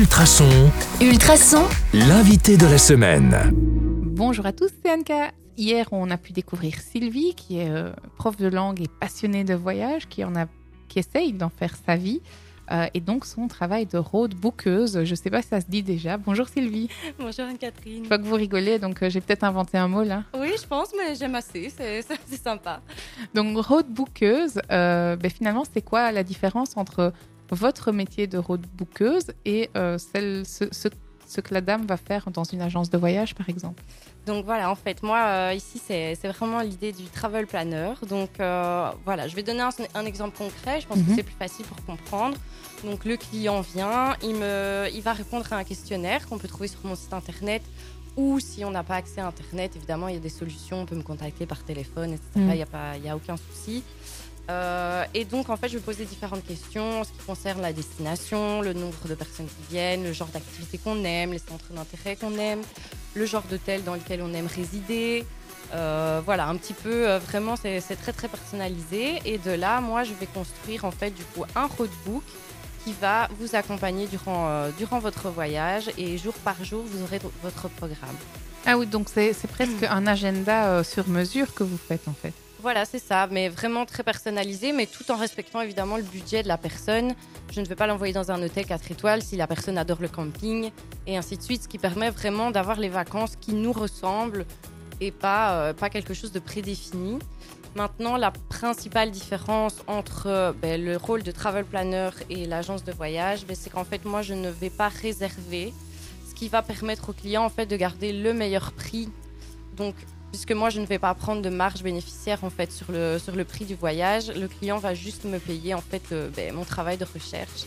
Ultrason, Ultrason, l'invité de la semaine. Bonjour à tous, c'est Anka. Hier, on a pu découvrir Sylvie, qui est euh, prof de langue et passionnée de voyage, qui, en a, qui essaye d'en faire sa vie. euh, et donc son travail de roadbookeuse. Je ne sais pas si ça se dit déjà. Bonjour Sylvie. Bonjour Anne-Catherine. Je vois que vous rigolez, donc euh, j'ai peut-être inventé un mot là. Oui, je pense, mais j'aime assez, c'est sympa. Donc roadbookeuse, euh, ben, finalement, c'est quoi la différence entre votre métier de roadbookeuse et euh, celle, ce, ce- ce que la dame va faire dans une agence de voyage, par exemple Donc voilà, en fait, moi, euh, ici, c'est vraiment l'idée du travel planner. Donc euh, voilà, je vais donner un, un exemple concret, je pense Mhm. que c'est plus facile pour comprendre. Donc le client vient, il, me, il va répondre à un questionnaire qu'on peut trouver sur mon site internet. Ou si on n'a pas accès à Internet, évidemment, il y a des solutions, on peut me contacter par téléphone, etc. Il Mhm. n'y a, pas- il y a aucun souci. Euh, et donc, en fait, je vais poser différentes questions en ce qui concerne la destination, le nombre de personnes qui viennent, le genre d'activité qu'on aime, les centres d'intérêt qu'on aime, le genre d'hôtel dans lequel on aime résider. Euh, voilà, un petit peu, euh, vraiment, c'est très très personnalisé. Et de là, moi, je vais construire en fait du coup un roadbook qui va vous accompagner durant, durant votre voyage et jour par jour, vous aurez votre programme. Ah oui, donc c'est presque un agenda sur mesure que vous faites en fait. Voilà, c'est ça, mais vraiment très personnalisé, mais tout en respectant évidemment le budget de la personne. Je ne vais pas l'envoyer dans un hôtel 4 étoiles si la personne adore le camping, et ainsi de suite, ce qui permet vraiment d'avoir les vacances qui nous ressemblent et pas, euh, pas quelque chose de prédéfini. Maintenant, la principale différence entre euh, ben, le rôle de travel planner et l'agence de voyage, ben, c'est qu'en fait, moi, je ne vais pas réserver, ce qui va permettre au client en fait de garder le meilleur prix. Donc, puisque moi, je ne vais pas prendre de marge bénéficiaire en fait sur le, sur le prix du voyage, le client va juste me payer en fait le- ben, mon travail de recherche.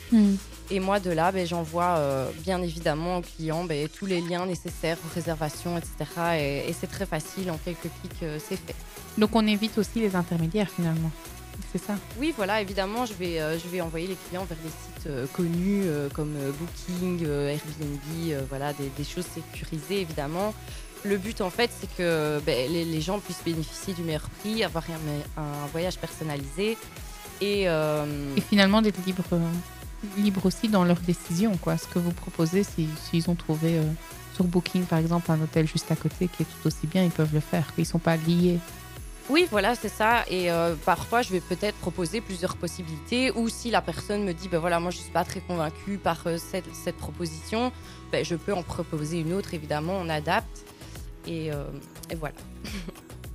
Et moi, de là, ben, j'envoie euh, bien évidemment au client ben, tous les liens nécessaires aux réservations, etc. Et, et c'est très facile, en quelques clics, euh, c'est fait. Donc on évite aussi les intermédiaires finalement. C'est ça. Oui, voilà, évidemment, je vais, euh, je vais envoyer les clients vers des sites euh, connus euh, comme euh, Booking, euh, Airbnb, euh, voilà, des, des choses sécurisées, évidemment. Le but, en fait, c'est que ben, les, les gens puissent bénéficier du meilleur prix, avoir un, un voyage personnalisé. Et, euh, Et finalement d'être libre, libre aussi dans leurs décisions, quoi. Ce que vous proposez, si- s'ils ont trouvé euh, sur Booking par exemple un hôtel juste à côté qui est tout aussi bien, ils peuvent le faire. Ils sont pas liés. Oui, voilà, c'est ça. Et euh, parfois, je vais peut-être proposer plusieurs possibilités. Ou si la personne me dit, ben voilà, moi, je suis pas très convaincue par euh, cette, cette proposition, ben, je peux en proposer une autre. Évidemment, on adapte. Et, euh, et voilà.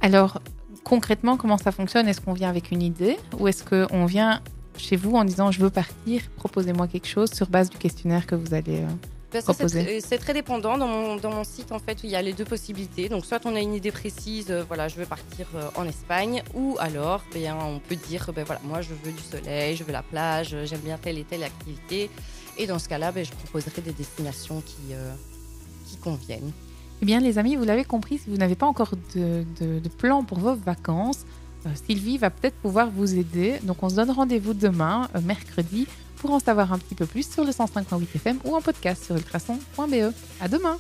Alors concrètement, comment ça fonctionne? Est-ce qu'on vient avec une idée ou est-ce qu'on vient chez vous en disant je veux partir, proposez-moi quelque chose sur base du questionnaire que vous allez. euh, Ben, Proposer? très- c'est très dépendant. Dans mon, dans mon site, en fait, il y a les deux possibilités. Donc, soit on a une idée précise, euh, voilà, je veux partir euh, en Espagne, ou alors, ben, on peut dire, ben voilà, moi, je veux du soleil, je veux la plage, euh, j'aime bien telle et telle activité. Et dans ce cas-là, ben, je proposerai des destinations qui, euh, qui conviennent. Eh bien, les amis, vous l'avez compris, si vous n'avez pas encore de, plan pour vos vacances, euh, Sylvie va peut-être pouvoir vous aider. Donc, on se donne rendez-vous demain, euh, mercredi, pour en savoir un petit peu plus sur le 105.8 FM ou en podcast sur ultrason.be. À demain!